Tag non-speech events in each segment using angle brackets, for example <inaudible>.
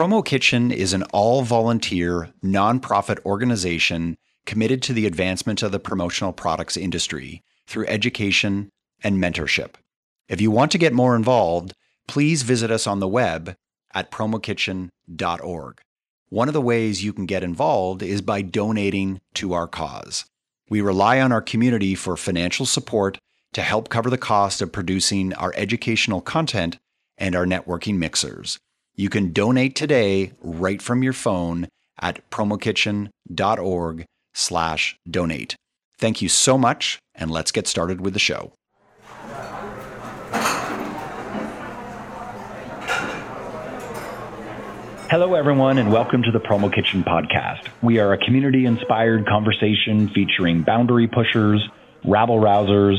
Promo Kitchen is an all volunteer, nonprofit organization committed to the advancement of the promotional products industry through education and mentorship. If you want to get more involved, please visit us on the web at promokitchen.org. One of the ways you can get involved is by donating to our cause. We rely on our community for financial support to help cover the cost of producing our educational content and our networking mixers. You can donate today right from your phone at promokitchen.org slash donate. Thank you so much, and let's get started with the show. Hello, everyone, and welcome to the Promo Kitchen podcast. We are a community inspired conversation featuring boundary pushers, rabble rousers,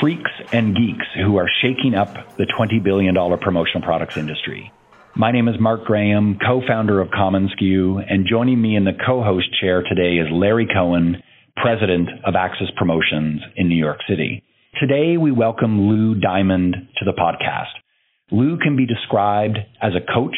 freaks, and geeks who are shaking up the $20 billion promotional products industry. My name is Mark Graham, co-founder of commonsku, and joining me in the co-host chair today is Larry Cohen, president of Axis Promotions in New York City. Today we welcome Lou Diamond to the podcast. Lou can be described as a coach,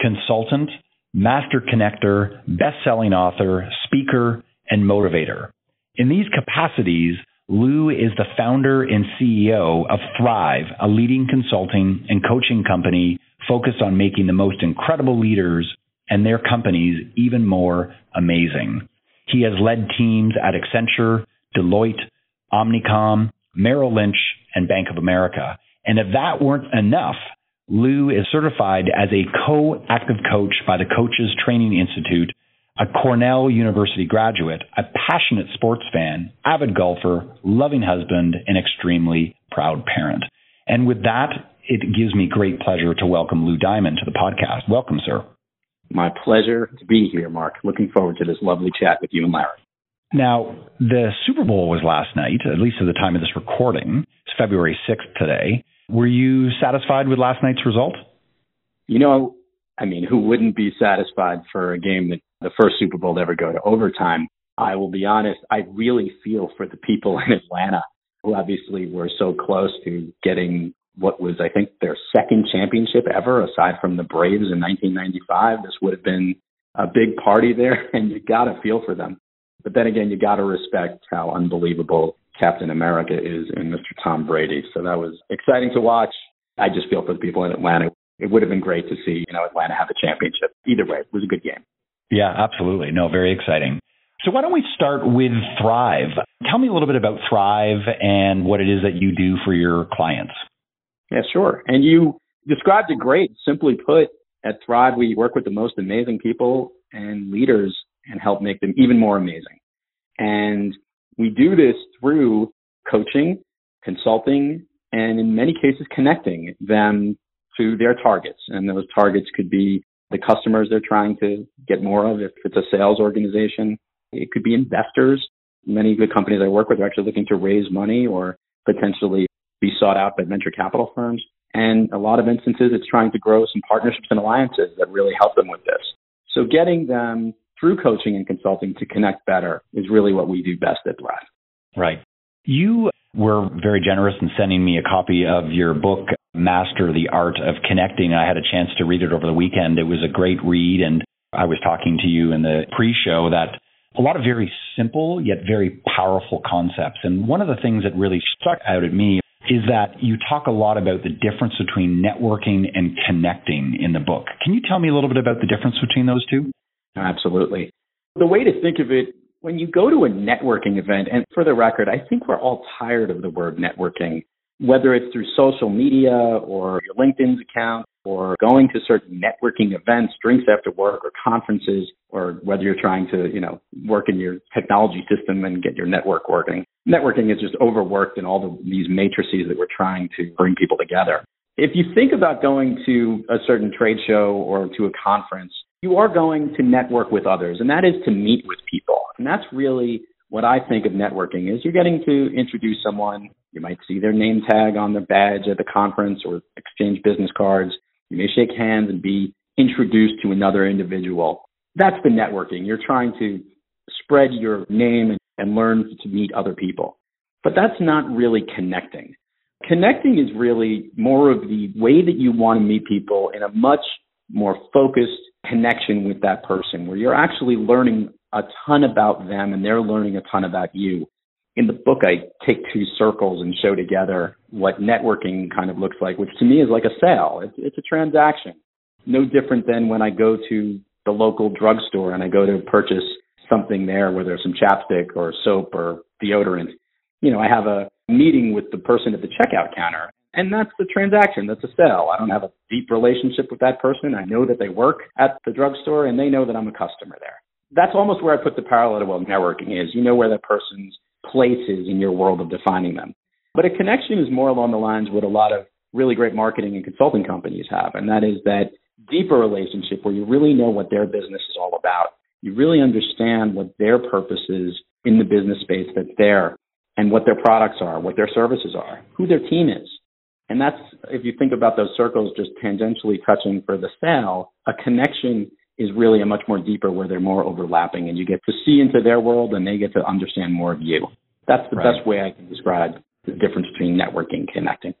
consultant, master connector, best-selling author, speaker, and motivator. In these capacities, Lou is the founder and CEO of Thrive, a leading consulting and coaching company focused on making the most incredible leaders and their companies even more amazing. He has led teams at Accenture, Deloitte, Omnicom, Merrill Lynch, and Bank of America. And if that weren't enough, Lou is certified as a co-active coach by the Coaches Training Institute, a Cornell University graduate, a passionate sports fan, avid golfer, loving husband, and extremely proud parent. And with that, it gives me great pleasure to welcome Lou Diamond to the podcast. Welcome, sir. My pleasure to be here, Mark. Looking forward to this lovely chat with you and Larry. Now, the Super Bowl was last night, at least at the time of this recording. It's February 6th today. Were you satisfied with last night's result? You know, I mean, who wouldn't be satisfied for a game that the first Super Bowl to ever go to overtime? I will be honest, I really feel for the people in Atlanta who obviously were so close to getting what was, I think, their second championship ever, aside from the Braves in 1995. This would have been a big party there, <laughs> and you got to feel for them. But then again, you got to respect how unbelievable Captain America is in Mr. Tom Brady. So that was exciting to watch. I just feel for the people in Atlanta. It would have been great to see, you know, Atlanta have a championship. Either way, it was a good game. Yeah, absolutely. No, very exciting. So why don't we start with Thrive? Tell me a little bit about Thrive and what it is that you do for your clients. Yeah, sure. And you described it great. Simply put, at Thrive, we work with the most amazing people and leaders and help make them even more amazing. And we do this through coaching, consulting, and in many cases, connecting them to their targets. And those targets could be the customers they're trying to get more of. If it's a sales organization, it could be investors. Many good companies I work with are actually looking to raise money or potentially be sought out by venture capital firms. And a lot of instances, it's trying to grow some partnerships and alliances that really help them with this. So getting them through coaching and consulting to connect better is really what we do best at Thrive. Right. You were very generous in sending me a copy of your book, Master the Art of Connecting. I had a chance to read it over the weekend. It was a great read. And I was talking to you in the pre show that a lot of very simple yet very powerful concepts. And one of the things that really stuck out at me is that you talk a lot about the difference between networking and connecting in the book. Can you tell me a little bit about the difference between those two? Absolutely. The way to think of it, when you go to a networking event, and for the record, I think we're all tired of the word networking, whether it's through social media or your LinkedIn's account or going to certain networking events, drinks after work or conferences, or whether you're trying to, you know, work in your technology system and get your network working. Networking is just overworked in all the, these matrices that we're trying to bring people together. If you think about going to a certain trade show or to a conference, you are going to network with others, and that is to meet with people. And that's really what I think of networking is you're getting to introduce someone. You might see their name tag on their badge at the conference or exchange business cards. You may shake hands and be introduced to another individual. That's the networking. You're trying to spread your name and learn to meet other people. But that's not really connecting. Connecting is really more of the way that you want to meet people in a much more focused, connection with that person where you're actually learning a ton about them and they're learning a ton about you. In the book, I take two circles and show together what networking kind of looks like, which to me is like a sale. It's, it's a transaction. No different than when I go to the local drugstore and I go to purchase something there, whether it's some chapstick or soap or deodorant. You know, I have a meeting with the person at the checkout counter and that's the transaction. That's a sale. I don't have a deep relationship with that person. I know that they work at the drugstore and they know that I'm a customer there. That's almost where I put the parallel to what networking is. You know where that person's place is in your world of defining them. But a connection is more along the lines what a lot of really great marketing and consulting companies have, and that is that deeper relationship where you really know what their business is all about. You really understand what their purpose is in the business space that's there and what their products are, what their services are, who their team is. And that's, if you think about those circles just tangentially touching for the sale, a connection is really a much more deeper where they're more overlapping and you get to see into their world and they get to understand more of you. That's the right. best way I can describe the difference between networking and connecting.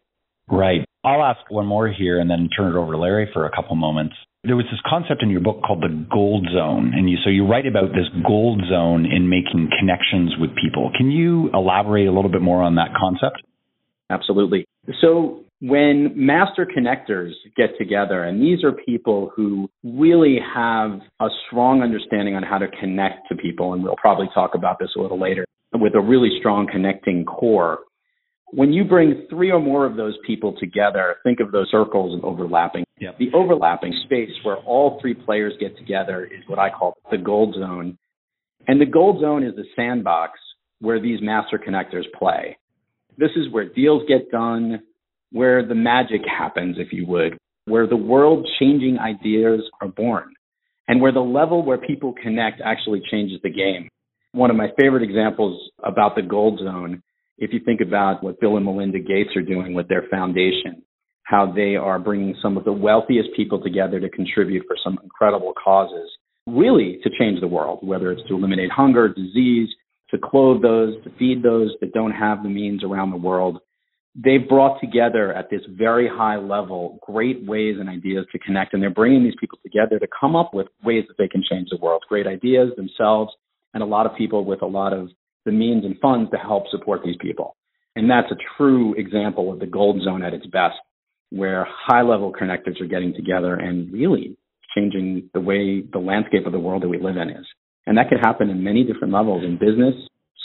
Right. I'll ask one more here and then turn it over to Larry for a couple moments. There was this concept in your book called the gold zone. And you, so you write about this gold zone in making connections with people. Can you elaborate a little bit more on that concept? Absolutely. So when master connectors get together, and these are people who really have a strong understanding on how to connect to people, and we'll probably talk about this a little later, with a really strong connecting core. When you bring three or more of those people together, think of those circles and overlapping. Yep. The overlapping space where all three players get together is what I call the gold zone. And the gold zone is the sandbox where these master connectors play. This is where deals get done, where the magic happens, if you would, where the world changing ideas are born, and where the level where people connect actually changes the game. One of my favorite examples about the gold zone, if you think about what Bill and Melinda Gates are doing with their foundation, how they are bringing some of the wealthiest people together to contribute for some incredible causes, really to change the world, whether it's to eliminate hunger, disease, to clothe those, to feed those that don't have the means around the world. They've brought together at this very high level great ways and ideas to connect, and they're bringing these people together to come up with ways that they can change the world. Great ideas themselves, and a lot of people with a lot of the means and funds to help support these people. And that's a true example of the gold zone at its best, where high level connectors are getting together and really changing the way the landscape of the world that we live in is. And that can happen in many different levels in business,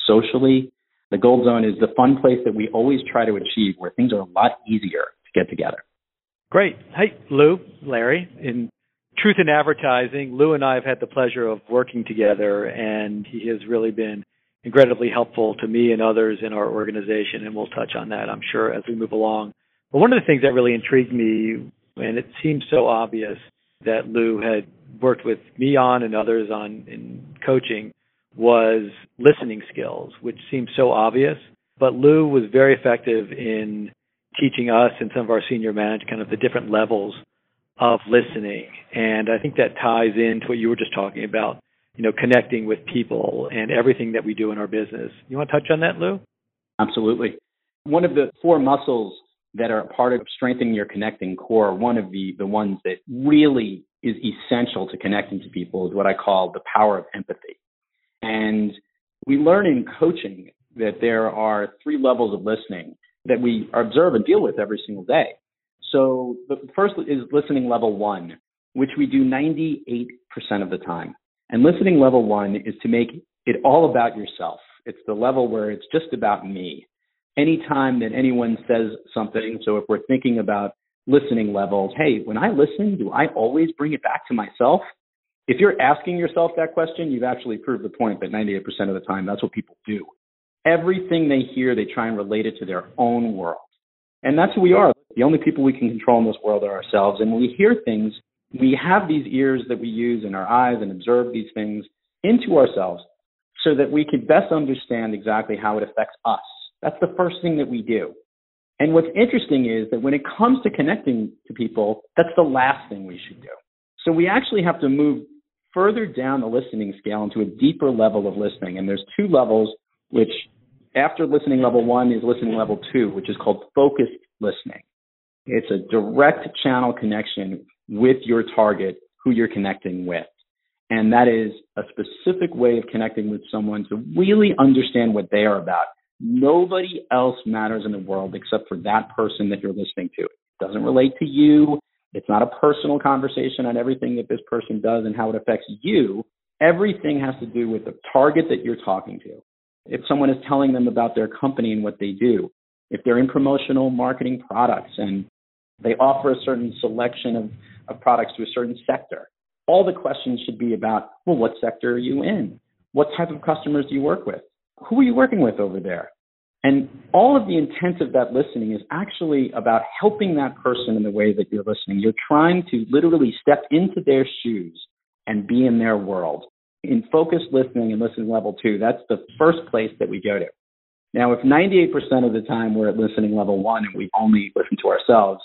socially. The gold zone is the fun place that we always try to achieve where things are a lot easier to get together. Great. Hey, Lou, Larry, in Truth in Advertising, Lou and I have had the pleasure of working together, and he has really been incredibly helpful to me and others in our organization, and we'll touch on that, I'm sure, as we move along. But one of the things that really intrigued me, and it seems so obvious, that Lou had worked with me on and others on in coaching was listening skills, which seems so obvious. But Lou was very effective in teaching us and some of our senior management kind of the different levels of listening. And I think that ties into what you were just talking about, you know, connecting with people and everything that we do in our business. You want to touch on that, Lou? Absolutely. One of the four muscles that are part of strengthening your connecting core, one of the, the ones that really is essential to connecting to people is what I call the power of empathy. And we learn in coaching that there are three levels of listening that we observe and deal with every single day. So the first is listening level one, which we do 98% of the time. And listening level one is to make it all about yourself. It's the level where it's just about me. Anytime that anyone says something, so if we're thinking about listening levels. Hey, when I listen, do I always bring it back to myself? If you're asking yourself that question, you've actually proved the point that 98% of the time, that's what people do. Everything they hear, they try and relate it to their own world. And that's who we are. The only people we can control in this world are ourselves. And when we hear things, we have these ears that we use and our eyes and observe these things into ourselves so that we can best understand exactly how it affects us. That's the first thing that we do. And what's interesting is that when it comes to connecting to people, that's the last thing we should do. So we actually have to move further down the listening scale into a deeper level of listening. And there's two levels, which after listening level one is listening level two, which is called focused listening. It's a direct channel connection with your target who you're connecting with. And that is a specific way of connecting with someone to really understand what they are about. Nobody else matters in the world except for that person that you're listening to. It doesn't relate to you. It's not a personal conversation on everything that this person does and how it affects you. Everything has to do with the target that you're talking to. If someone is telling them about their company and what they do, if they're in promotional marketing products and they offer a certain selection of, of products to a certain sector, all the questions should be about, well, what sector are you in? What type of customers do you work with? Who are you working with over there? And all of the intent of that listening is actually about helping that person in the way that you're listening. You're trying to literally step into their shoes and be in their world. In focused listening and listening level two, that's the first place that we go to. Now, if 98% of the time we're at listening level one and we only listen to ourselves,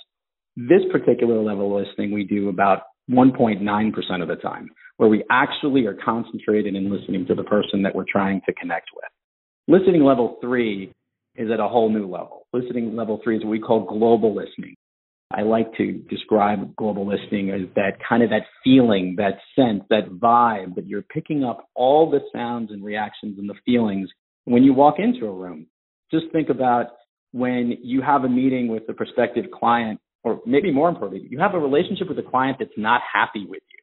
this particular level of listening we do about 1.9% of the time, where we actually are concentrated in listening to the person that we're trying to connect with. Listening level three is at a whole new level. Listening level three is what we call global listening. I like to describe global listening as that kind of that feeling, that sense, that vibe that you're picking up all the sounds and reactions and the feelings when you walk into a room. Just think about when you have a meeting with a prospective client or maybe more importantly, you have a relationship with a client that's not happy with you.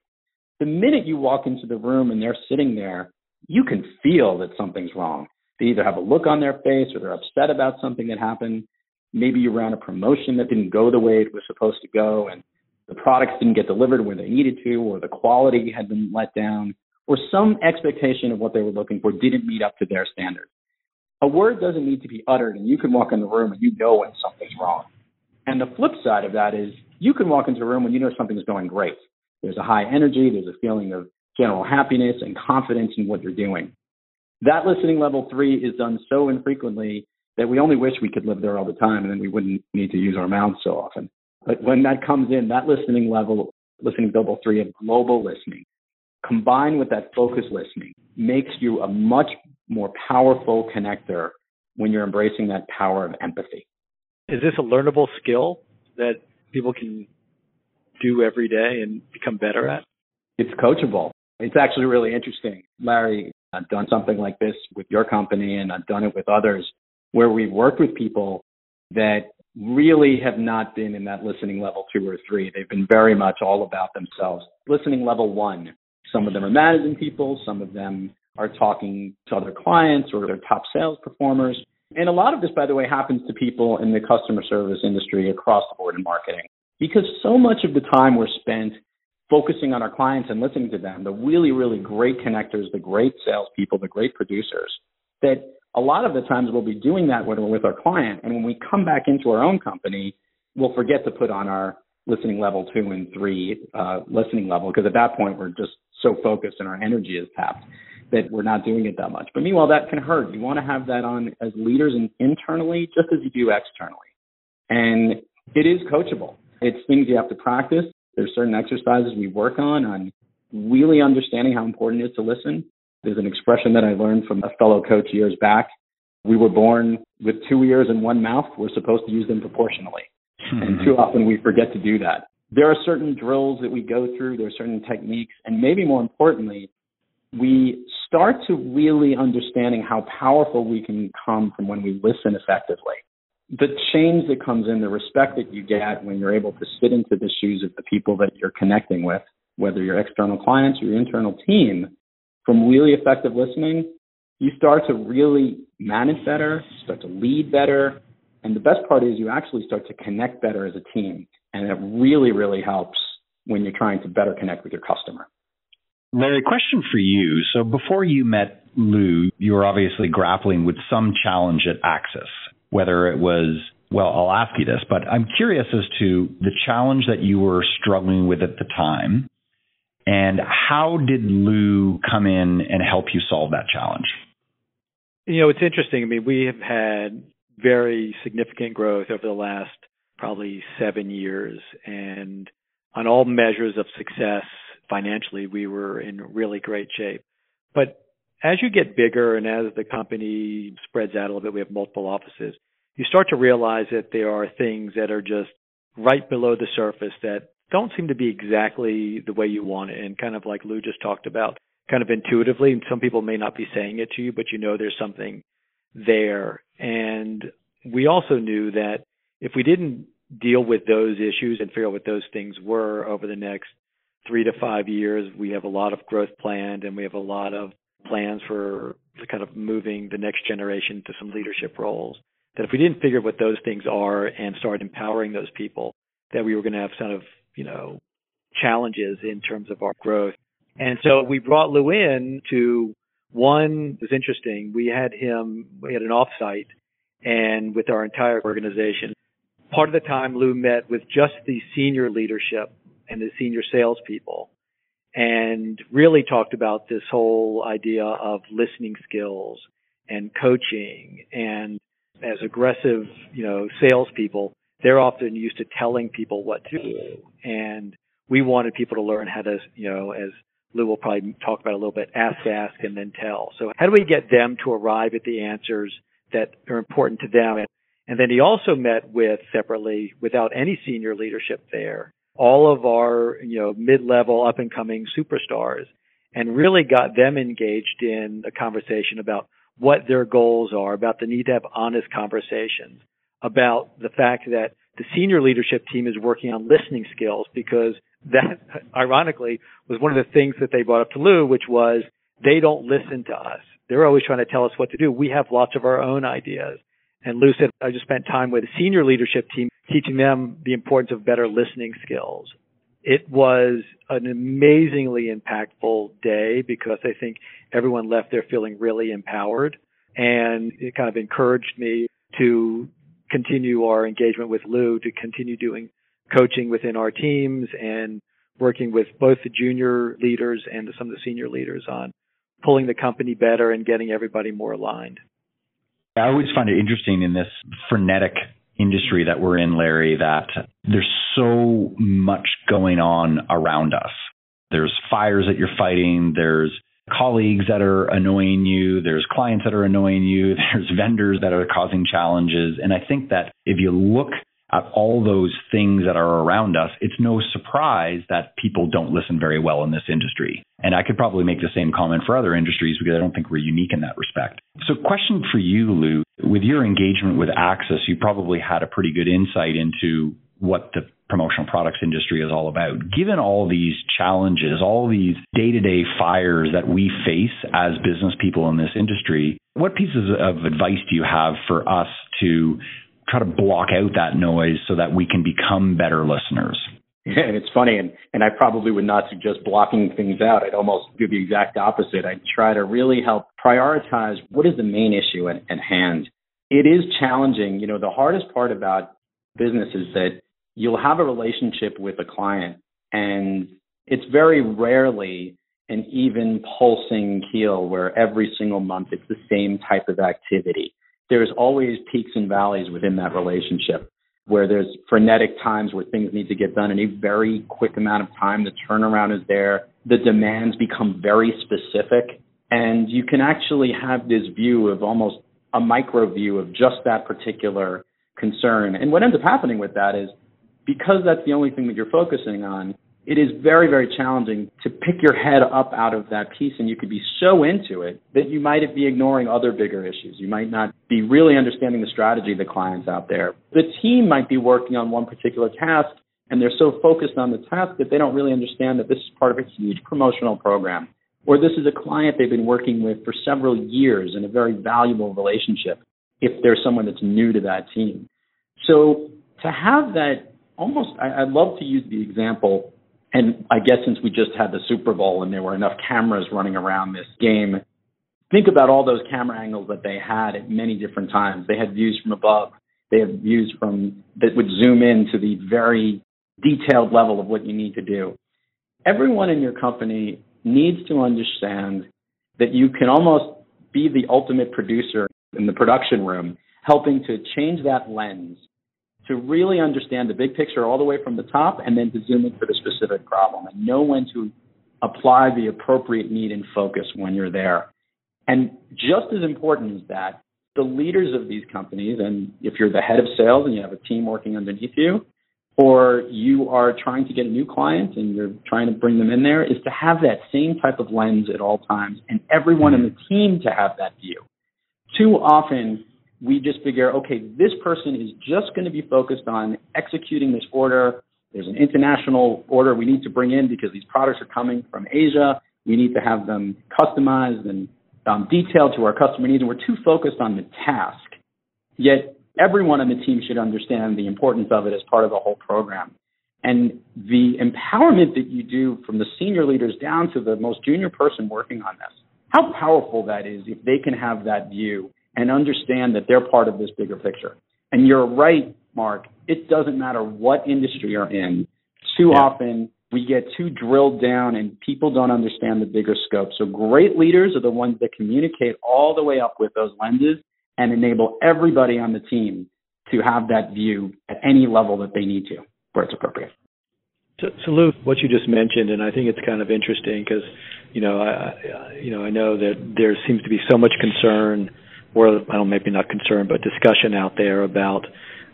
The minute you walk into the room and they're sitting there, you can feel that something's wrong. They either have a look on their face or they're upset about something that happened. Maybe you ran a promotion that didn't go the way it was supposed to go and the products didn't get delivered where they needed to, or the quality had been let down, or some expectation of what they were looking for didn't meet up to their standards. A word doesn't need to be uttered, and you can walk in the room and you know when something's wrong. And the flip side of that is you can walk into a room when you know something's going great. There's a high energy, there's a feeling of general happiness and confidence in what you're doing. That listening level three is done so infrequently that we only wish we could live there all the time and then we wouldn't need to use our mouths so often. But when that comes in, that listening level, listening level three of global listening, combined with that focus listening, makes you a much more powerful connector when you're embracing that power of empathy is this a learnable skill that people can do every day and become better at? It's coachable. It's actually really interesting. Larry, I've done something like this with your company and I've done it with others where we've worked with people that really have not been in that listening level two or three. They've been very much all about themselves. Listening level one, some of them are managing people, some of them are talking to other clients or their top sales performers. And a lot of this, by the way, happens to people in the customer service industry across the board in marketing because so much of the time we're spent focusing on our clients and listening to them, the really, really great connectors, the great salespeople, the great producers, that a lot of the times we'll be doing that when we're with our client. And when we come back into our own company, we'll forget to put on our listening level two and three uh, listening level because at that point we're just so focused and our energy is tapped that we're not doing it that much. But meanwhile, that can hurt. You want to have that on as leaders and internally, just as you do externally. And it is coachable. It's things you have to practice. There's certain exercises we work on on really understanding how important it is to listen. There's an expression that I learned from a fellow coach years back. We were born with two ears and one mouth. We're supposed to use them proportionally. Mm-hmm. And too often we forget to do that. There are certain drills that we go through. There are certain techniques. And maybe more importantly, we start to really understanding how powerful we can come from when we listen effectively. The change that comes in, the respect that you get when you're able to sit into the shoes of the people that you're connecting with, whether your external clients or your internal team, from really effective listening, you start to really manage better, start to lead better. And the best part is you actually start to connect better as a team. And it really, really helps when you're trying to better connect with your customer. Larry, question for you. So before you met Lou, you were obviously grappling with some challenge at Axis, whether it was, well, I'll ask you this, but I'm curious as to the challenge that you were struggling with at the time and how did Lou come in and help you solve that challenge? You know, it's interesting. I mean, we have had very significant growth over the last probably seven years and on all measures of success, financially, we were in really great shape. But as you get bigger and as the company spreads out a little bit, we have multiple offices, you start to realize that there are things that are just right below the surface that don't seem to be exactly the way you want it. And kind of like Lou just talked about, kind of intuitively, and some people may not be saying it to you, but you know there's something there. And we also knew that if we didn't deal with those issues and figure out what those things were over the next three to five years, we have a lot of growth planned and we have a lot of plans for kind of moving the next generation to some leadership roles. That if we didn't figure what those things are and start empowering those people, that we were going to have kind of, you know, challenges in terms of our growth. And so we brought Lou in to one was interesting. We had him we had an offsite and with our entire organization. Part of the time Lou met with just the senior leadership and the senior salespeople and really talked about this whole idea of listening skills and coaching and as aggressive, you know, salespeople, they're often used to telling people what to do. And we wanted people to learn how to, you know, as Lou will probably talk about a little bit, ask, ask, and then tell. So how do we get them to arrive at the answers that are important to them? And then he also met with separately, without any senior leadership there, all of our, you know, mid-level up and coming superstars and really got them engaged in a conversation about what their goals are, about the need to have honest conversations, about the fact that the senior leadership team is working on listening skills because that ironically was one of the things that they brought up to Lou, which was they don't listen to us. They're always trying to tell us what to do. We have lots of our own ideas. And Lou said, I just spent time with the senior leadership team teaching them the importance of better listening skills. It was an amazingly impactful day because I think everyone left there feeling really empowered and it kind of encouraged me to continue our engagement with Lou to continue doing coaching within our teams and working with both the junior leaders and some of the senior leaders on pulling the company better and getting everybody more aligned. I always find it interesting in this frenetic industry that we're in, Larry, that there's so much going on around us. There's fires that you're fighting, there's colleagues that are annoying you, there's clients that are annoying you, <laughs> there's vendors that are causing challenges. And I think that if you look at all those things that are around us, it's no surprise that people don't listen very well in this industry. And I could probably make the same comment for other industries because I don't think we're unique in that respect. So, question for you, Lou. With your engagement with Axis, you probably had a pretty good insight into what the promotional products industry is all about. Given all these challenges, all these day to day fires that we face as business people in this industry, what pieces of advice do you have for us to try to block out that noise so that we can become better listeners. And it's funny, and, and I probably would not suggest blocking things out. I'd almost do the exact opposite. I'd try to really help prioritize what is the main issue at, at hand. It is challenging. You know, the hardest part about business is that you'll have a relationship with a client, and it's very rarely an even pulsing keel where every single month it's the same type of activity there's always peaks and valleys within that relationship where there's frenetic times where things need to get done in a very quick amount of time. The turnaround is there. The demands become very specific. And you can actually have this view of almost a micro view of just that particular concern. And what ends up happening with that is because that's the only thing that you're focusing on, it is very, very challenging to pick your head up out of that piece and you could be so into it that you might be ignoring other bigger issues. You might not be really understanding the strategy of the clients out there. The team might be working on one particular task and they're so focused on the task that they don't really understand that this is part of a huge promotional program. Or this is a client they've been working with for several years in a very valuable relationship if there's someone that's new to that team. So to have that almost, I, I love to use the example and I guess since we just had the Super Bowl and there were enough cameras running around this game, think about all those camera angles that they had at many different times. They had views from above. They had views from that would zoom in to the very detailed level of what you need to do. Everyone in your company needs to understand that you can almost be the ultimate producer in the production room, helping to change that lens to really understand the big picture all the way from the top and then to zoom in for the specific problem and know when to apply the appropriate need and focus when you're there. And just as important as that, the leaders of these companies, and if you're the head of sales and you have a team working underneath you, or you are trying to get a new client and you're trying to bring them in there is to have that same type of lens at all times and everyone in the team to have that view. Too often we just figure, okay, this person is just going to be focused on executing this order. There's an international order we need to bring in because these products are coming from Asia. We need to have them customized and um, detailed to our customer needs, and we're too focused on the task. Yet everyone on the team should understand the importance of it as part of the whole program. And the empowerment that you do from the senior leaders down to the most junior person working on this, how powerful that is if they can have that view and understand that they're part of this bigger picture. And you're right, Mark, it doesn't matter what industry you're in. Too yeah. often we get too drilled down and people don't understand the bigger scope. So great leaders are the ones that communicate all the way up with those lenses and enable everybody on the team to have that view at any level that they need to where it's appropriate. So, so Lou, what you just mentioned, and I think it's kind of interesting because, you know, I, you know, I know that there seems to be so much concern, or I don't maybe not concern, but discussion out there about,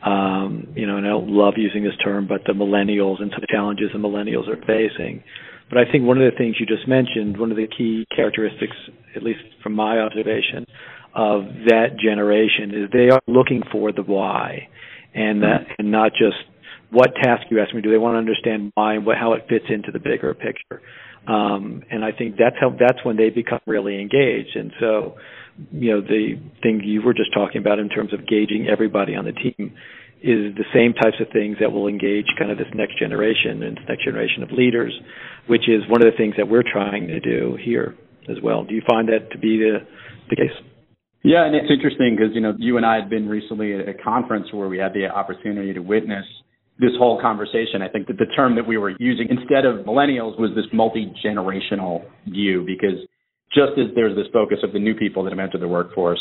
um, you know, and I don't love using this term, but the millennials and some challenges the millennials are facing. But I think one of the things you just mentioned, one of the key characteristics, at least from my observation, of that generation is they are looking for the why, and that and not just what task you ask me. Do they want to understand why and what, how it fits into the bigger picture? Um, and I think that's how that's when they become really engaged. And so, you know, the thing you were just talking about in terms of gauging everybody on the team is the same types of things that will engage kind of this next generation and this next generation of leaders, which is one of the things that we're trying to do here as well. Do you find that to be the the case? Yeah, and it's interesting because you know you and I had been recently at a conference where we had the opportunity to witness this whole conversation. I think that the term that we were using instead of millennials was this multi generational view because just as there's this focus of the new people that have entered the workforce,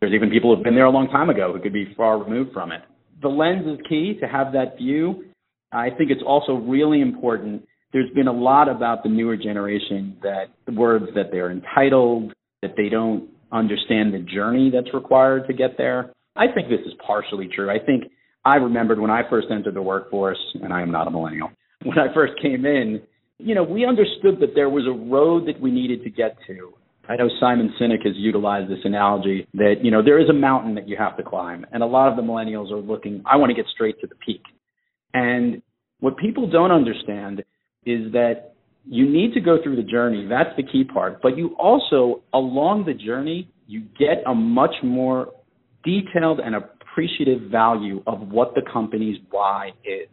there's even people who've been there a long time ago who could be far removed from it. The lens is key to have that view. I think it's also really important. There's been a lot about the newer generation that the words that they're entitled, that they don't understand the journey that's required to get there. I think this is partially true. I think I remembered when I first entered the workforce, and I am not a millennial, <laughs> when I first came in, you know, we understood that there was a road that we needed to get to. I know Simon Sinek has utilized this analogy that, you know, there is a mountain that you have to climb. And a lot of the millennials are looking, I want to get straight to the peak. And what people don't understand is that you need to go through the journey. That's the key part. But you also, along the journey, you get a much more detailed and appreciative value of what the company's why is.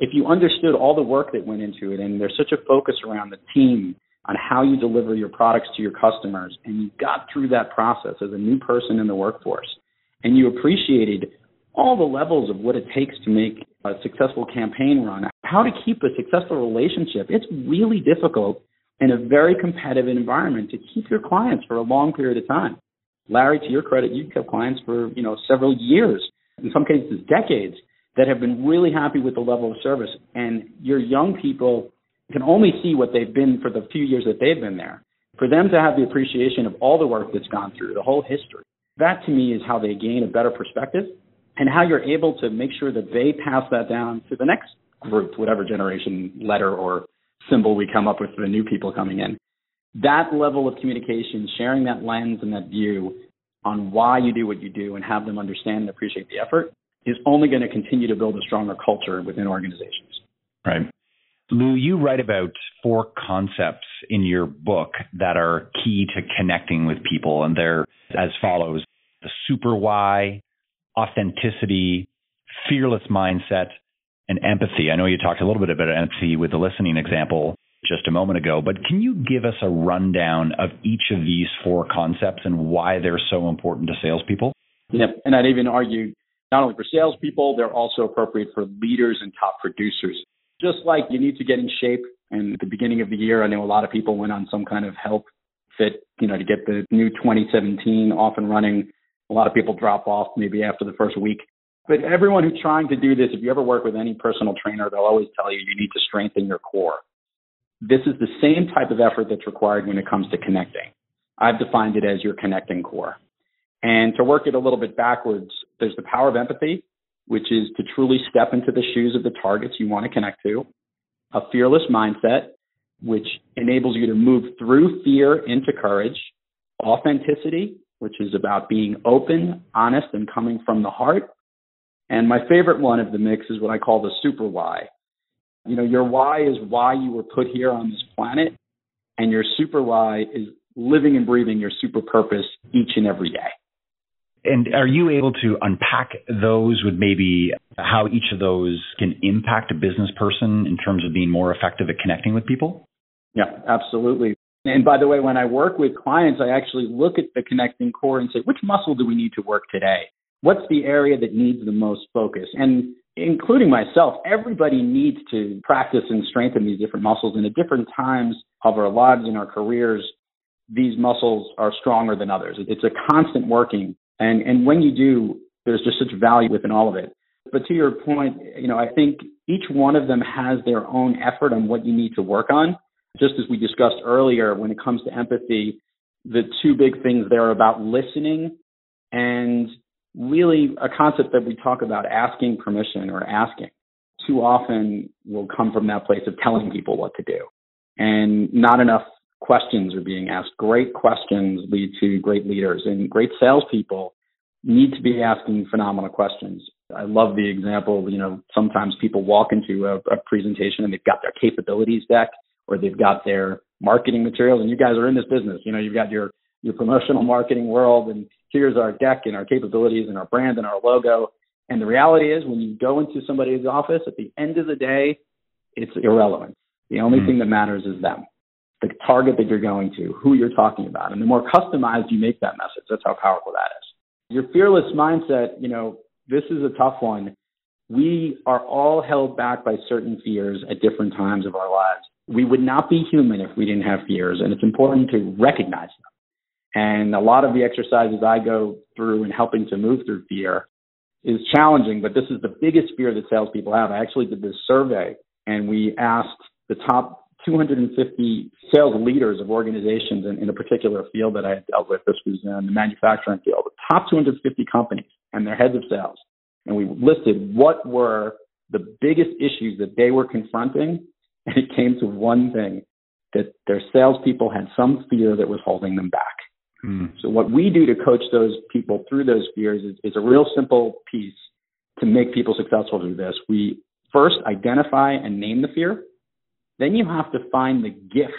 If you understood all the work that went into it, and there's such a focus around the team on how you deliver your products to your customers, and you got through that process as a new person in the workforce, and you appreciated all the levels of what it takes to make a successful campaign run, how to keep a successful relationship. It's really difficult in a very competitive environment to keep your clients for a long period of time. Larry, to your credit, you've kept clients for, you know, several years, in some cases decades, that have been really happy with the level of service. And your young people can only see what they've been for the few years that they've been there. For them to have the appreciation of all the work that's gone through, the whole history, that to me is how they gain a better perspective and how you're able to make sure that they pass that down to the next group, whatever generation letter or symbol we come up with for the new people coming in. That level of communication, sharing that lens and that view on why you do what you do and have them understand and appreciate the effort is only going to continue to build a stronger culture within organizations. Right. Lou, you write about four concepts in your book that are key to connecting with people, and they're as follows the super why, authenticity, fearless mindset, and empathy. I know you talked a little bit about empathy with the listening example just a moment ago, but can you give us a rundown of each of these four concepts and why they're so important to salespeople? Yep. And I'd even argue not only for salespeople, they're also appropriate for leaders and top producers. Just like you need to get in shape, and at the beginning of the year, I know a lot of people went on some kind of health fit, you know, to get the new 2017 off and running. A lot of people drop off maybe after the first week. But everyone who's trying to do this, if you ever work with any personal trainer, they'll always tell you you need to strengthen your core. This is the same type of effort that's required when it comes to connecting. I've defined it as your connecting core. And to work it a little bit backwards, there's the power of empathy, which is to truly step into the shoes of the targets you want to connect to, a fearless mindset, which enables you to move through fear into courage, authenticity, which is about being open, honest, and coming from the heart. And my favorite one of the mix is what I call the super why. You know, your why is why you were put here on this planet, and your super why is living and breathing your super purpose each and every day. And are you able to unpack those with maybe how each of those can impact a business person in terms of being more effective at connecting with people? Yeah, absolutely. And by the way, when I work with clients, I actually look at the connecting core and say, which muscle do we need to work today? What's the area that needs the most focus? And including myself, everybody needs to practice and strengthen these different muscles. And at different times of our lives and our careers, these muscles are stronger than others. It's a constant working. And, and when you do, there's just such value within all of it. But to your point, you know, I think each one of them has their own effort on what you need to work on. Just as we discussed earlier, when it comes to empathy, the two big things there are about listening and really a concept that we talk about asking permission or asking too often will come from that place of telling people what to do. And not enough questions are being asked. Great questions lead to great leaders and great salespeople need to be asking phenomenal questions. I love the example, you know, sometimes people walk into a, a presentation and they've got their capabilities deck or they've got their marketing materials and you guys are in this business. You know, you've got your your promotional marketing world and here's our deck and our capabilities and our brand and our logo. And the reality is when you go into somebody's office at the end of the day, it's irrelevant. The only mm-hmm. thing that matters is them, the target that you're going to, who you're talking about. And the more customized you make that message, that's how powerful that is. Your fearless mindset, you know, this is a tough one. We are all held back by certain fears at different times of our lives. We would not be human if we didn't have fears, and it's important to recognize them. And a lot of the exercises I go through in helping to move through fear is challenging, but this is the biggest fear that salespeople have. I actually did this survey and we asked the top 250 sales leaders of organizations in, in a particular field that I had dealt with. This was in the manufacturing field, the top 250 companies and their heads of sales. And we listed what were the biggest issues that they were confronting. And it came to one thing that their salespeople had some fear that was holding them back. Mm. So what we do to coach those people through those fears is, is a real simple piece to make people successful through this. We first identify and name the fear. Then you have to find the gift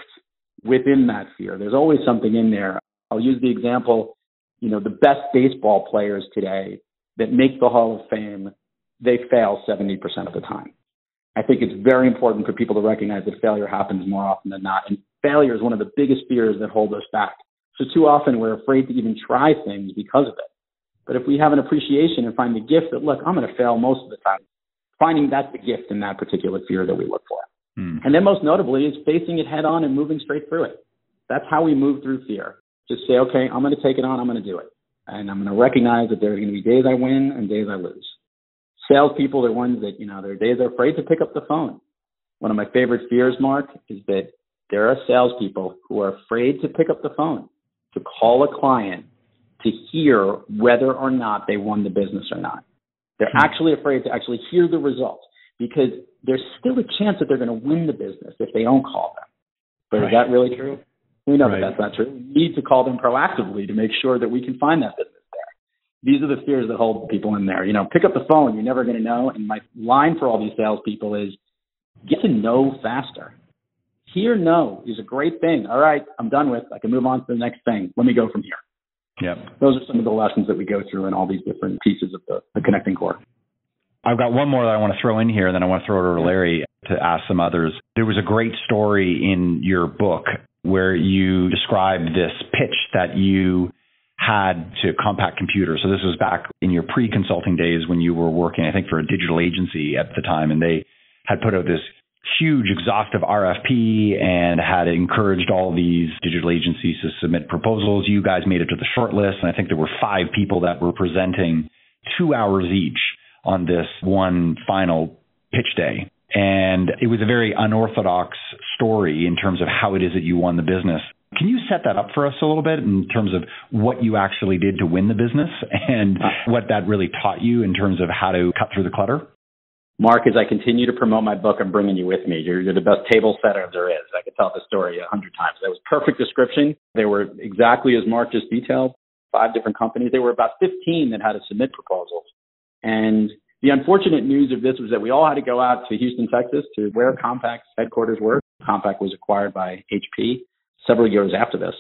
within that fear. There's always something in there. I'll use the example, you know, the best baseball players today that make the Hall of Fame, they fail 70% of the time. I think it's very important for people to recognize that failure happens more often than not. And failure is one of the biggest fears that hold us back. So too often we're afraid to even try things because of it. But if we have an appreciation and find the gift that, look, I'm going to fail most of the time, finding that's the gift in that particular fear that we look for. Hmm. And then most notably is facing it head on and moving straight through it. That's how we move through fear. Just say, okay, I'm going to take it on. I'm going to do it. And I'm going to recognize that there's going to be days I win and days I lose. Salespeople are ones that, you know, there are days they're afraid to pick up the phone. One of my favorite fears, Mark, is that there are salespeople who are afraid to pick up the phone to call a client to hear whether or not they won the business or not. They're hmm. actually afraid to actually hear the results because there's still a chance that they're going to win the business if they don't call them. But right. is that really true? We know right. that that's not true. We need to call them proactively to make sure that we can find that business there. These are the fears that hold people in there. You know, pick up the phone. You're never going to know. And my line for all these salespeople is get to know faster. Hear no is a great thing. All right, I'm done with. I can move on to the next thing. Let me go from here. Yep. Those are some of the lessons that we go through in all these different pieces of the, the connecting core. I've got one more that I want to throw in here, and then I want to throw it over to Larry to ask some others. There was a great story in your book where you described this pitch that you had to Compaq Computer. So this was back in your pre-consulting days when you were working, I think, for a digital agency at the time, and they had put out this huge exhaustive RFP and had encouraged all these digital agencies to submit proposals. You guys made it to the short list, and I think there were five people that were presenting two hours each on this one final pitch day. And it was a very unorthodox story in terms of how it is that you won the business. Can you set that up for us a little bit in terms of what you actually did to win the business and uh. what that really taught you in terms of how to cut through the clutter? Mark, as I continue to promote my book, I'm bringing you with me. You're, you're the best table setter there is. I could tell the story a hundred times. That was perfect description. They were exactly as Mark just detailed. Five different companies. There were about 15 that had to submit proposals. And the unfortunate news of this was that we all had to go out to Houston, Texas, to where Compaq's headquarters were. Compaq was acquired by HP several years after this.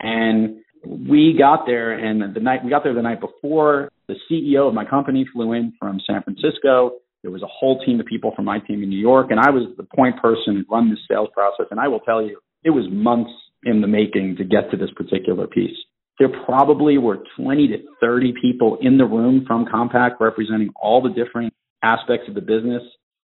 And we got there and the night we got there the night before the CEO of my company flew in from San Francisco there was a whole team of people from my team in New York, and I was the point person who run the sales process. And I will tell you, it was months in the making to get to this particular piece. There probably were 20 to 30 people in the room from Compaq representing all the different aspects of the business,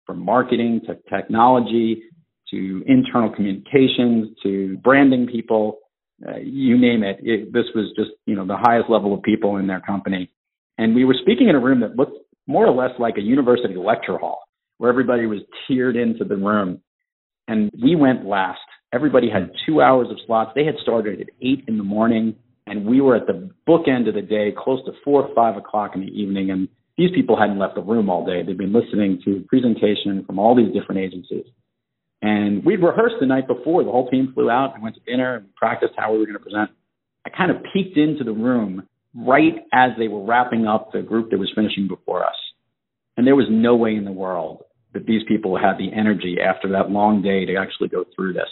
from marketing to technology to internal communications to branding people, uh, you name it. it. This was just, you know, the highest level of people in their company. And we were speaking in a room that looked more or less like a university lecture hall where everybody was tiered into the room. And we went last. Everybody had two hours of slots. They had started at eight in the morning, and we were at the bookend of the day, close to four or five o'clock in the evening. And these people hadn't left the room all day. They'd been listening to presentation from all these different agencies. And we'd rehearsed the night before. The whole team flew out and went to dinner and practiced how we were going to present. I kind of peeked into the room right as they were wrapping up the group that was finishing before us. And there was no way in the world that these people had the energy after that long day to actually go through this,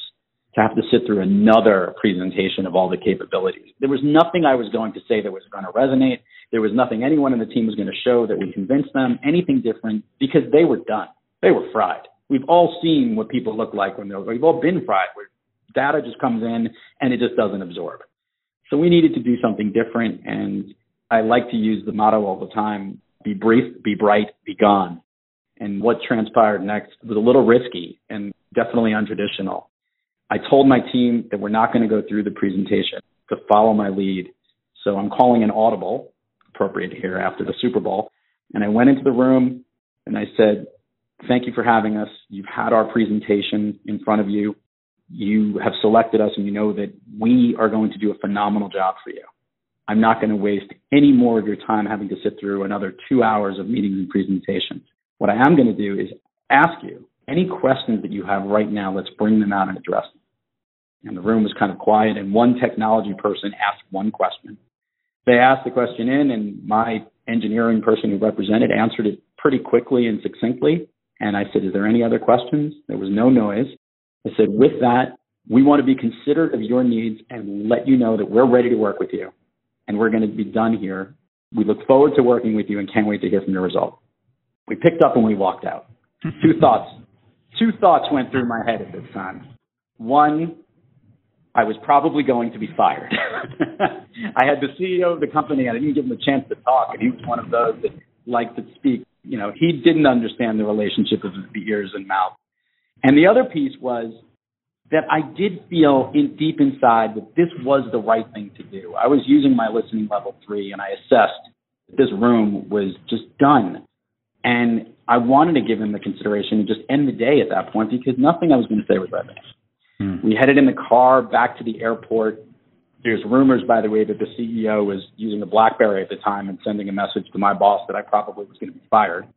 to have to sit through another presentation of all the capabilities. There was nothing I was going to say that was going to resonate. There was nothing anyone in the team was going to show that would convince them anything different because they were done. They were fried. We've all seen what people look like when they're, we've all been fried where data just comes in and it just doesn't absorb. So we needed to do something different. And I like to use the motto all the time be brief, be bright, be gone. And what transpired next was a little risky and definitely untraditional. I told my team that we're not going to go through the presentation to follow my lead. So I'm calling an audible, appropriate here after the Super Bowl. And I went into the room and I said, Thank you for having us. You've had our presentation in front of you you have selected us and you know that we are going to do a phenomenal job for you. I'm not going to waste any more of your time having to sit through another two hours of meetings and presentations. What I am going to do is ask you any questions that you have right now, let's bring them out and address them. And the room was kind of quiet, and one technology person asked one question. They asked the question in, and my engineering person who represented answered it pretty quickly and succinctly. And I said, Is there any other questions? There was no noise. I said, with that, we want to be considerate of your needs and let you know that we're ready to work with you and we're going to be done here. We look forward to working with you and can't wait to hear from your result. We picked up and we walked out. two <laughs> thoughts. Two thoughts went through my head at this time. One, I was probably going to be fired. <laughs> I had the CEO of the company, and I didn't give him a chance to talk, and he was one of those that liked to speak. You know, he didn't understand the relationship of the ears and mouth. And the other piece was that I did feel in deep inside that this was the right thing to do. I was using my listening level three and I assessed that this room was just done. And I wanted to give him the consideration and just end the day at that point because nothing I was going to say was resonant. Hmm. We headed in the car back to the airport. There's rumors, by the way, that the CEO was using a BlackBerry at the time and sending a message to my boss that I probably was going to be fired.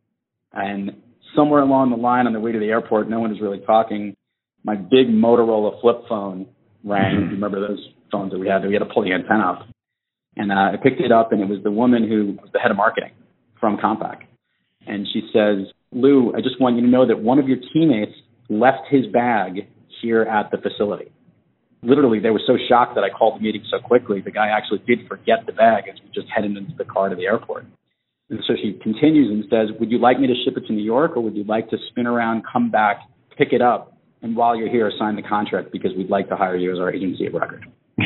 And somewhere along the line on the way to the airport, no one was really talking. My big Motorola flip phone rang. Mm-hmm. Remember those phones that we had? We had to pull the antenna up. And uh, I picked it up, and it was the woman who was the head of marketing from Compaq. And she says, Lou, I just want you to know that one of your teammates left his bag here at the facility. Literally, they were so shocked that I called the meeting so quickly. The guy actually did forget the bag as we just headed into the car to the airport. And so she continues and says, Would you like me to ship it to New York or would you like to spin around, come back, pick it up, and while you're here, sign the contract because we'd like to hire you as our agency of record? <laughs>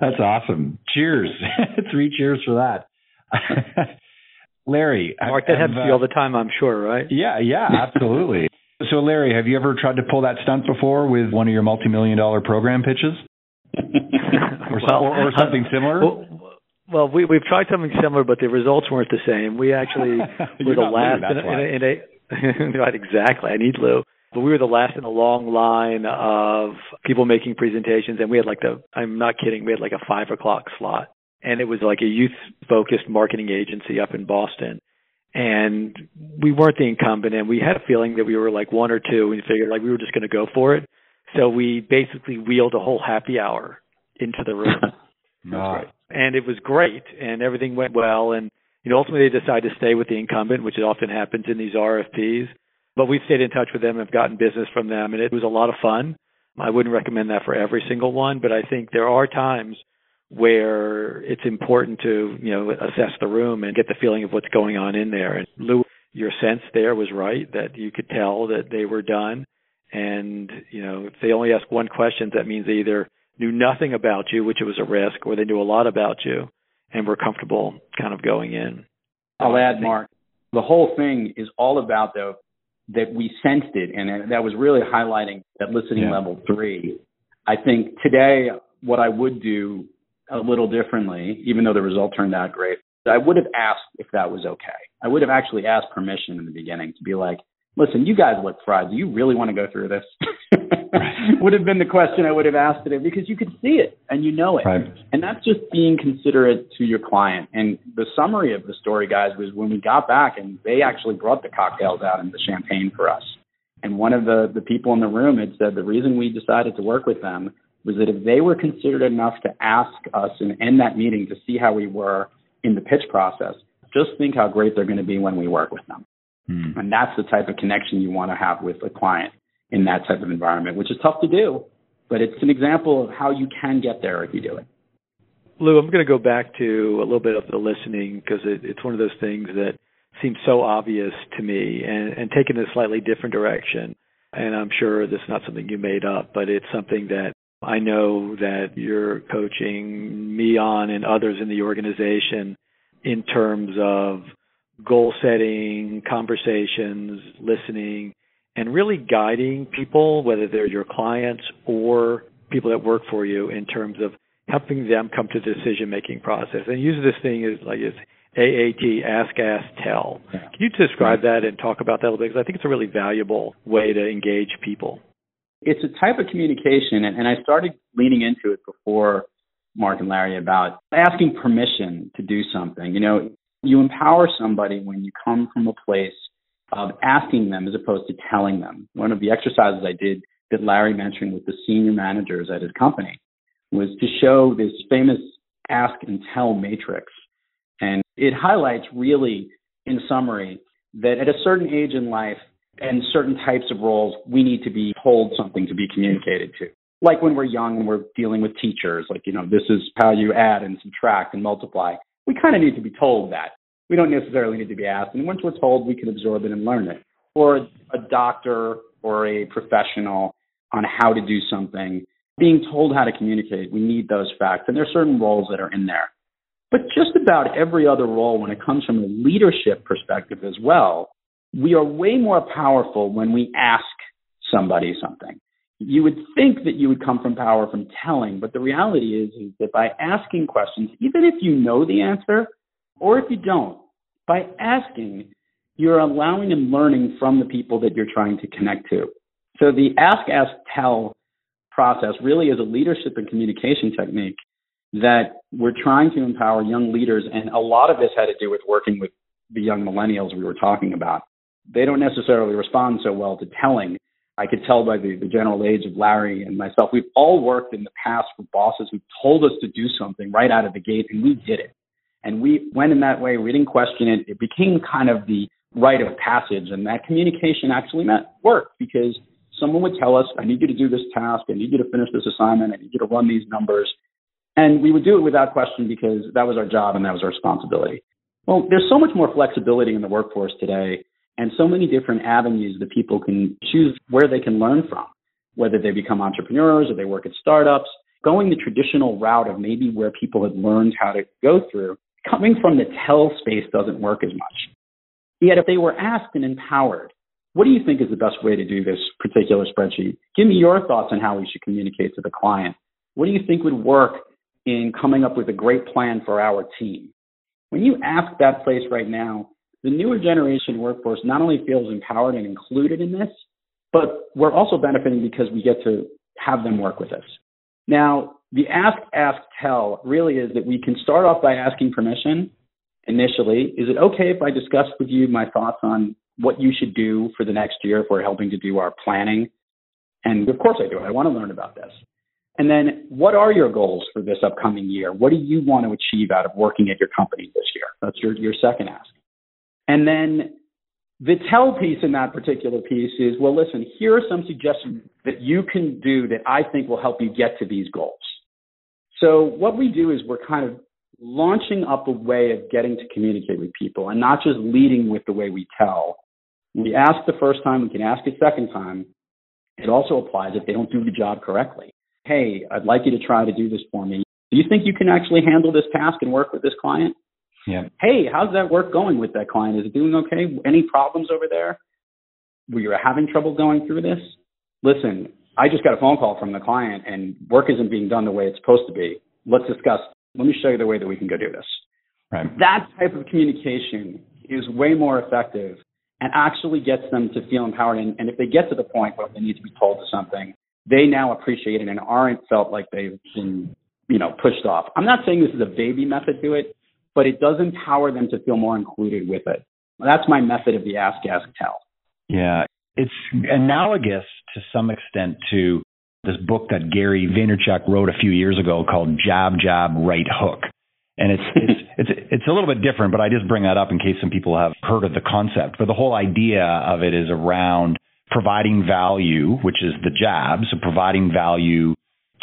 That's awesome. Cheers. <laughs> Three cheers for that. <laughs> Larry. Mark, that happens to you all the time, I'm sure, right? Yeah, yeah, <laughs> absolutely. so, Larry, have you ever tried to pull that stunt before with one of your multi million dollar program pitches? <laughs> or, well, or, or, something similar? Well, well, we we've tried something similar, but the results weren't the same. We actually <laughs> were the last in, in, a, in a right exactly. I need Lou. but we were the last in a long line of people making presentations and we had like the I'm not kidding, we had like a five o'clock slot. And it was like a youth focused marketing agency up in Boston. And we weren't the incumbent and we had a feeling that we were like one or two and we figured like we were just gonna go for it. So we basically wheeled a whole happy hour into the room. <laughs> right. Ah. And it was great and everything went well and you know ultimately they decided to stay with the incumbent, which often happens in these RFPs but we've stayed in touch with them and have gotten business from them, and it was a lot of fun. I wouldn't recommend that for every single one, but I think there are times where it's important to you know assess the room and get the feeling of what's going on in there. And Lou, your sense there was right that you could tell that they were done, and you know if they only ask one question, that means they either knew nothing about you, which was a risk, or they knew a lot about you and were comfortable kind of going in. I'll add, Mark, the whole thing is all about the that we sensed it, and that was really highlighting that listening yeah. level three. I think today, what I would do a little differently, even though the result turned out great, I would have asked if that was okay. I would have actually asked permission in the beginning to be like, listen, you guys look fried. Do you really want to go through this? <laughs> would have been the question I would have asked today because you could see it and you know it. Right. And that's just being considerate to your client. And the summary of the story, guys, was when we got back and they actually brought the cocktails out and the champagne for us. And one of the, the people in the room had said the reason we decided to work with them was that if they were considered enough to ask us and end that meeting to see how we were in the pitch process, just think how great they're going to be when we work with them. Hmm. And that's the type of connection you want to have with a client in that type of environment, which is tough to do, but it's an example of how you can get there if you do it. Lou, I'm going to go back to a little bit of the listening because it, it's one of those things that seems so obvious to me and, and taken a slightly different direction. And I'm sure this is not something you made up, but it's something that I know that you're coaching me on and others in the organization in terms of goal setting, conversations, listening, and really guiding people, whether they're your clients or people that work for you, in terms of helping them come to the decision making process. And use this thing as like it's AAT, ask, ask, tell. Can you describe that and talk about that a little bit? Because I think it's a really valuable way to engage people. It's a type of communication, and, I started leaning into it before Mark and Larry about asking permission to do something. You know, you empower somebody when you come from a place of asking them as opposed to telling them. One of the exercises I did that Larry mentioned with the senior managers at his company was to show this famous ask and tell matrix. And it highlights really, in summary, that at a certain age in life and certain types of roles, we need to be told something to be communicated to. Like when we're young and we're dealing with teachers, like, you know, this is how you add and subtract and multiply. We kind of need to be told that we don't necessarily need to be asked. And once we're told, we can absorb it and learn it. Or a doctor or a professional on how to do something, being told how to communicate, we need those facts. And there are certain roles that are in there. But just about every other role, when it comes from a leadership perspective as well, we are way more powerful when we ask somebody something. You would think that you would come from power from telling, but the reality is, is that by asking questions, even if you know the answer, or if you don't, by asking, you're allowing and learning from the people that you're trying to connect to. So the ask, ask, tell process really is a leadership and communication technique that we're trying to empower young leaders. And a lot of this had to do with working with the young millennials we were talking about. They don't necessarily respond so well to telling. I could tell by the, the general age of Larry and myself, we've all worked in the past with bosses who told us to do something right out of the gate, and we did it. And we went in that way. We didn't question it. It became kind of the rite of passage. And that communication actually meant work because someone would tell us, I need you to do this task. I need you to finish this assignment. I need you to run these numbers. And we would do it without question because that was our job and that was our responsibility. Well, there's so much more flexibility in the workforce today and so many different avenues that people can choose where they can learn from, whether they become entrepreneurs or they work at startups. Going the traditional route of maybe where people had learned how to go through coming from the tell space doesn't work as much. Yet if they were asked and empowered, what do you think is the best way to do this particular spreadsheet? Give me your thoughts on how we should communicate to the client. What do you think would work in coming up with a great plan for our team? When you ask that place right now, the newer generation workforce not only feels empowered and included in this, but we're also benefiting because we get to have them work with us. Now, the ask, ask, tell really is that we can start off by asking permission initially. Is it okay if I discuss with you my thoughts on what you should do for the next year if we're helping to do our planning? And of course I do. I want to learn about this. And then what are your goals for this upcoming year? What do you want to achieve out of working at your company this year? That's your, your second ask. And then the tell piece in that particular piece is, well, listen, here are some suggestions that you can do that I think will help you get to these goals. So what we do is we're kind of launching up a way of getting to communicate with people and not just leading with the way we tell. We ask the first time, we can ask a second time. It also applies if they don't do the job correctly. Hey, I'd like you to try to do this for me. Do you think you can actually handle this task and work with this client? Yeah. Hey, how's that work going with that client? Is it doing okay? Any problems over there? Were you having trouble going through this? Listen, I just got a phone call from the client and work isn't being done the way it's supposed to be. Let's discuss. Let me show you the way that we can go do this. Right. That type of communication is way more effective and actually gets them to feel empowered. And, and if they get to the point where they need to be told to something, they now appreciate it and aren't felt like they've been, you know, pushed off. I'm not saying this is a baby method to it but it does empower them to feel more included with it. That's my method of the ask, ask, tell. Yeah. It's analogous to some extent to this book that Gary Vaynerchuk wrote a few years ago called Jab, Jab, Right Hook. And it's, <laughs> it's, it's, it's a little bit different, but I just bring that up in case some people have heard of the concept. But the whole idea of it is around providing value, which is the jab. So providing value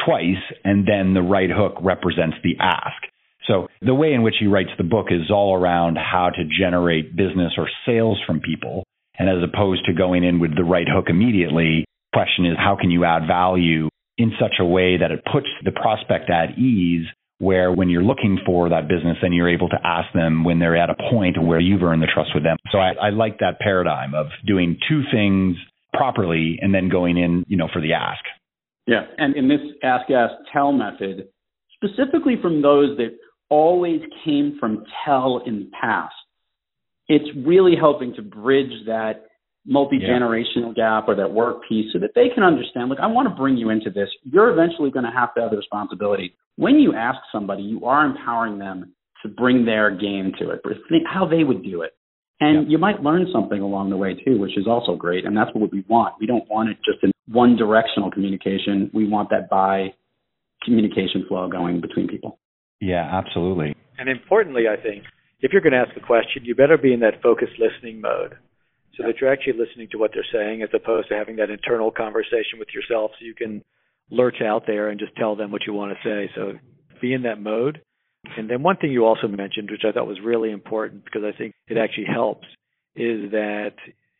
twice, and then the right hook represents the ask. So the way in which he writes the book is all around how to generate business or sales from people. And as opposed to going in with the right hook immediately, question is how can you add value in such a way that it puts the prospect at ease where when you're looking for that business, then you're able to ask them when they're at a point where you've earned the trust with them. So I, I like that paradigm of doing two things properly and then going in, you know, for the ask. Yeah. And in this ask, ask, tell method, specifically from those that always came from tell in the past. It's really helping to bridge that multi generational yeah. gap or that work piece so that they can understand, look, I want to bring you into this. You're eventually going to have to have the responsibility. When you ask somebody, you are empowering them to bring their game to it, think how they would do it. And yeah. you might learn something along the way too, which is also great. And that's what we want. We don't want it just in one directional communication. We want that bi communication flow going between people. Yeah, absolutely. And importantly, I think if you're going to ask a question, you better be in that focused listening mode so that you're actually listening to what they're saying as opposed to having that internal conversation with yourself so you can lurch out there and just tell them what you want to say. So be in that mode. And then one thing you also mentioned, which I thought was really important because I think it actually helps, is that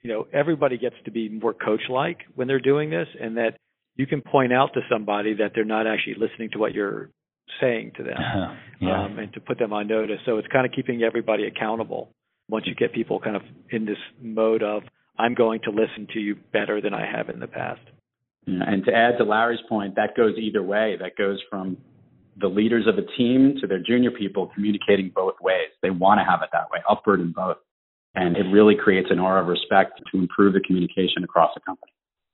you know everybody gets to be more coach-like when they're doing this, and that you can point out to somebody that they're not actually listening to what you're saying to them uh-huh. yeah. um, and to put them on notice. So it's kind of keeping everybody accountable once you get people kind of in this mode of, I'm going to listen to you better than I have in the past. And to add to Larry's point, that goes either way. That goes from the leaders of a team to their junior people communicating both ways. They want to have it that way, upward and both. And it really creates an aura of respect to improve the communication across the company.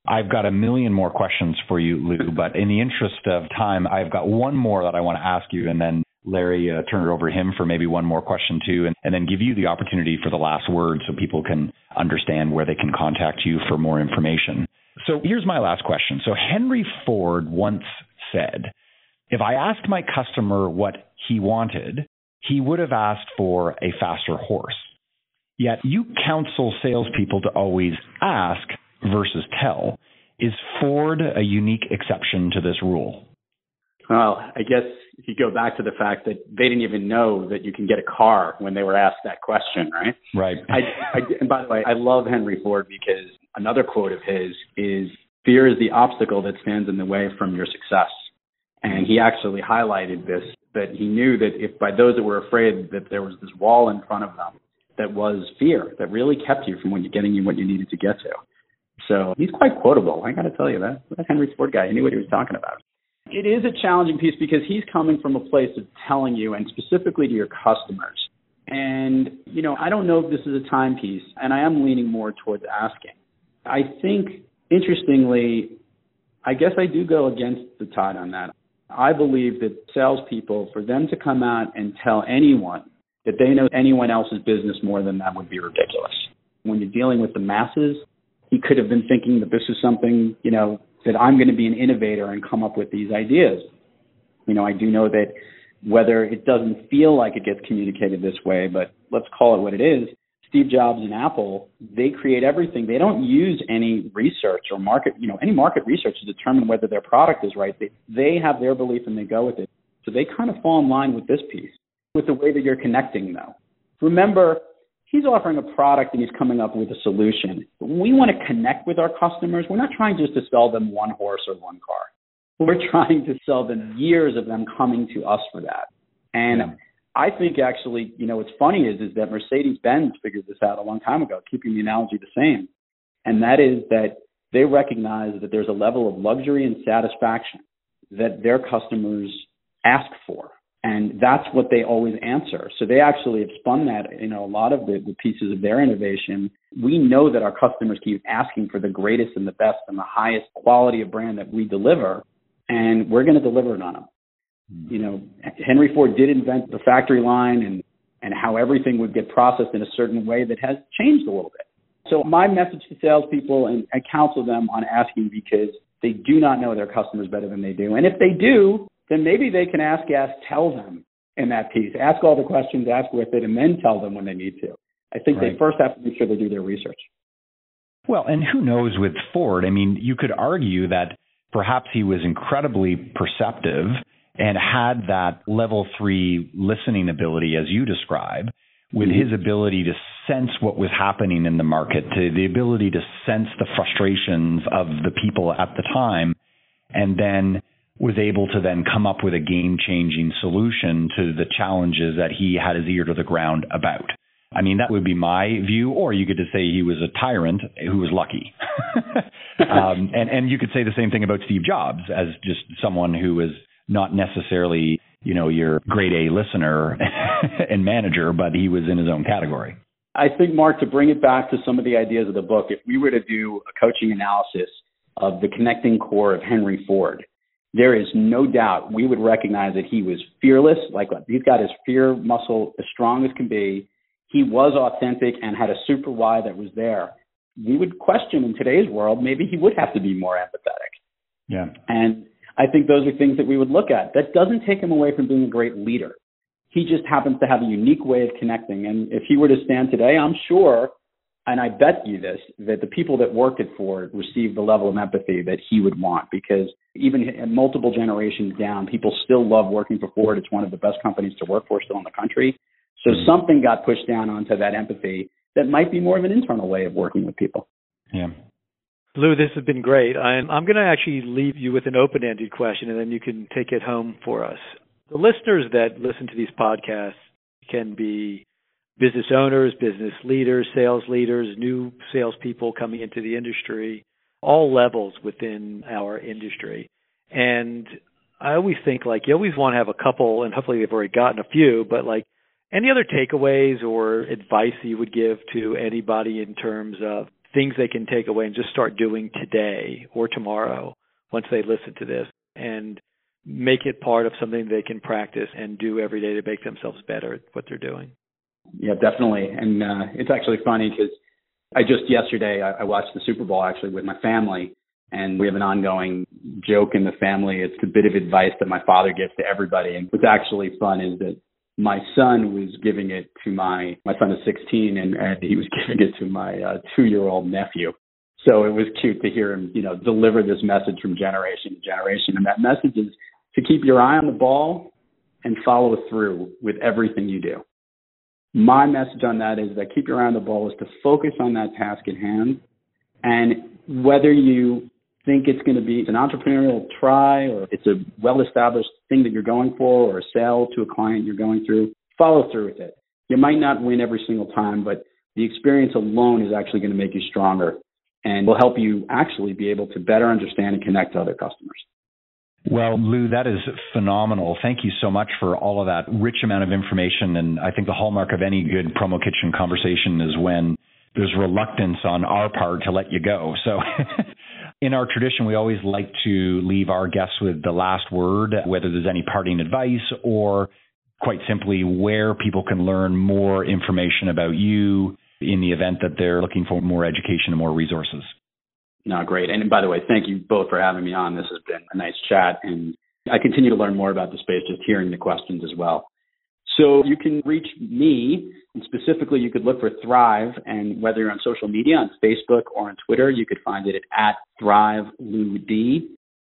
I've got a million more questions for you, Lou, but in the interest of time, I've got one more that I want to ask you, and then Larry, uh, turn it over to him for maybe one more question too, and, and then give you the opportunity for the last word so people can understand where they can contact you for more information. So here's my last question. So Henry Ford once said, if I asked my customer what he wanted, he would have asked for a faster horse. Yet you counsel salespeople to always ask versus tell. Is Ford a unique exception to this rule? Well, I guess if you go back to the fact that they didn't even know that you can get a car when they were asked that question, right? Right. I, I, and by the way, I love Henry Ford because another quote of his is fear is the obstacle that stands in the way from your success. And he actually highlighted this that he knew that if by those that were afraid that there was this wall in front of them that was fear that really kept you from what you getting you what you needed to get to. So he's quite quotable. I got to tell you that that Henry Ford guy, he knew what he was talking about. It is a challenging piece because he's coming from a place of telling you, and specifically to your customers. And you know, I don't know if this is a timepiece, and I am leaning more towards asking. I think interestingly, I guess I do go against the tide on that. I believe that salespeople, for them to come out and tell anyone that they know anyone else's business more than that would be ridiculous. When you're dealing with the masses, he could have been thinking that this is something, you know, that I'm going to be an innovator and come up with these ideas. You know, I do know that whether it doesn't feel like it gets communicated this way, but let's call it what it is. Steve Jobs and Apple, they create everything. They don't use any research or market, you know, any market research to determine whether their product is right. They, they have their belief and they go with it. So they kind of fall in line with this piece, with the way that you're connecting though. Remember, he's offering a product and he's coming up with a solution. we want to connect with our customers. We're not trying just to sell them one horse or one car. We're <laughs> trying to sell them years of them coming to us for that. And yeah. I think actually, you know, what's funny is is that Mercedes Benz figured this out a long time ago, keeping the analogy the same. And that is that they recognize that there's a level of luxury and satisfaction that their customers ask for. And that's what they always answer. So they actually have spun that, you know, a lot of the, the pieces of their innovation. We know that our customers keep asking for the greatest and the best and the highest quality of brand that we deliver and we're going to deliver it on them. Hmm. You know, Henry Ford did invent the factory line and and how everything would get processed in a certain way that has changed a little bit. So my message to salespeople, and I counsel them on asking because they do not know their customers better than they do. And if they do, then maybe they can ask, ask, tell them in that piece. Ask all the questions, ask with it, and then tell them when they need to. I think right. they first have to make sure they do their research. Well, and who knows with Ford? I mean, you could argue that perhaps he was incredibly perceptive and had that level three listening ability, as you describe, with mm-hmm. his ability to sense what was happening in the market, to the ability to sense the frustrations of the people at the time, and then was able to then come up with a game changing solution to the challenges that he had his ear to the ground about. I mean, that would be my view, or you could just say he was a tyrant who was lucky. <laughs> um, and, and you could say the same thing about Steve Jobs as just someone who was not necessarily, you know, your grade A listener <laughs> and manager, but he was in his own category. I think, Mark, to bring it back to some of the ideas of the book, if we were to do a coaching analysis of the connecting core of Henry Ford, there is no doubt we would recognize that he was fearless, like he's got his fear muscle as strong as can be he was authentic and had a super why that was there, we would question in today's world, maybe he would have to be more empathetic. Yeah. And I think those are things that we would look at. That doesn't take him away from being a great leader. He just happens to have a unique way of connecting. And if he were to stand today, I'm sure, and I bet you this, that the people that worked at Ford received the level of empathy that he would want because even uh, multiple generations down, people still love working for Ford. It's one of the best companies to work for still in the country. So mm-hmm. something got pushed down onto that empathy that might be more of an internal way of working with people. Yeah. Lou, this has been great. I'm, I'm going to actually leave you with an open ended question and then you can take it home for us. The listeners that listen to these podcasts can be business owners, business leaders, sales leaders, new salespeople coming into the industry, all levels within our industry. And I always think like you always want to have a couple, and hopefully they've already gotten a few, but like any other takeaways or advice you would give to anybody in terms of things they can take away and just start doing today or tomorrow once they listen to this and make it part of something they can practice and do every day to make themselves better at what they're doing? Yeah, definitely. And uh, it's actually funny because I just yesterday I, I watched the Super Bowl actually with my family, and we have an ongoing joke in the family. It's a bit of advice that my father gives to everybody. And what's actually fun is that my son was giving it to my my son is 16 and, and he was <laughs> giving it to my uh, two year old nephew so it was cute to hear him you know deliver this message from generation to generation and that message is to keep your eye on the ball and follow through with everything you do my message on that is that keep your eye on the ball is to focus on that task at hand and whether you think it's going to be an entrepreneurial try or it's a well established thing that you're going for or a sale to a client you're going through, follow through with it. You might not win every single time, but the experience alone is actually going to make you stronger and will help you actually be able to better understand and connect to other customers. Well, Lou, that is phenomenal. Thank you so much for all of that rich amount of information. And I think the hallmark of any good promo kitchen conversation is when there's reluctance on our part to let you go. So <laughs> In our tradition, we always like to leave our guests with the last word, whether there's any parting advice or quite simply where people can learn more information about you in the event that they're looking for more education and more resources. No, great. And by the way, thank you both for having me on. This has been a nice chat, and I continue to learn more about the space just hearing the questions as well. So you can reach me, and specifically, you could look for Thrive, and whether you're on social media, on Facebook or on Twitter, you could find it at ThriveLouD,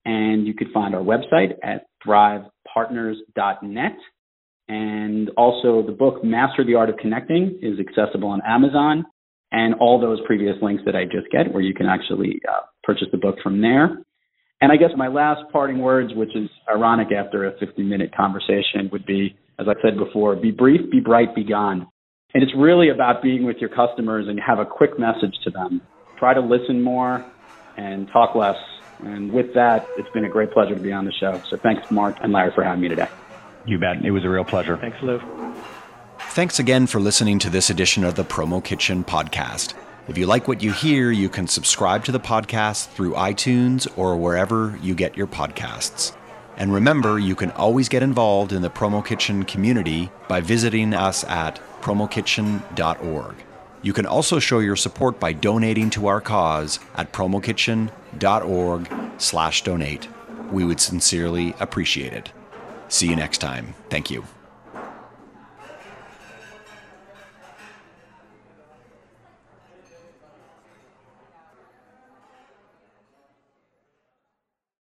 and you could find our website at thrivepartners.net. And also, the book Master the Art of Connecting is accessible on Amazon, and all those previous links that I just get, where you can actually uh, purchase the book from there. And I guess my last parting words, which is ironic after a 50 minute conversation, would be as I said before, be brief, be bright, be gone. And it's really about being with your customers and have a quick message to them. Try to listen more and talk less. And with that, it's been a great pleasure to be on the show. So thanks, Mark and Larry, for having me today. You bet. It was a real pleasure. Thanks, Lou. Thanks again for listening to this edition of the Promo Kitchen podcast. If you like what you hear, you can subscribe to the podcast through iTunes or wherever you get your podcasts. And remember, you can always get involved in the Promo Kitchen community by visiting us at promokitchen.org. You can also show your support by donating to our cause at promokitchen.org/donate. We would sincerely appreciate it. See you next time. Thank you.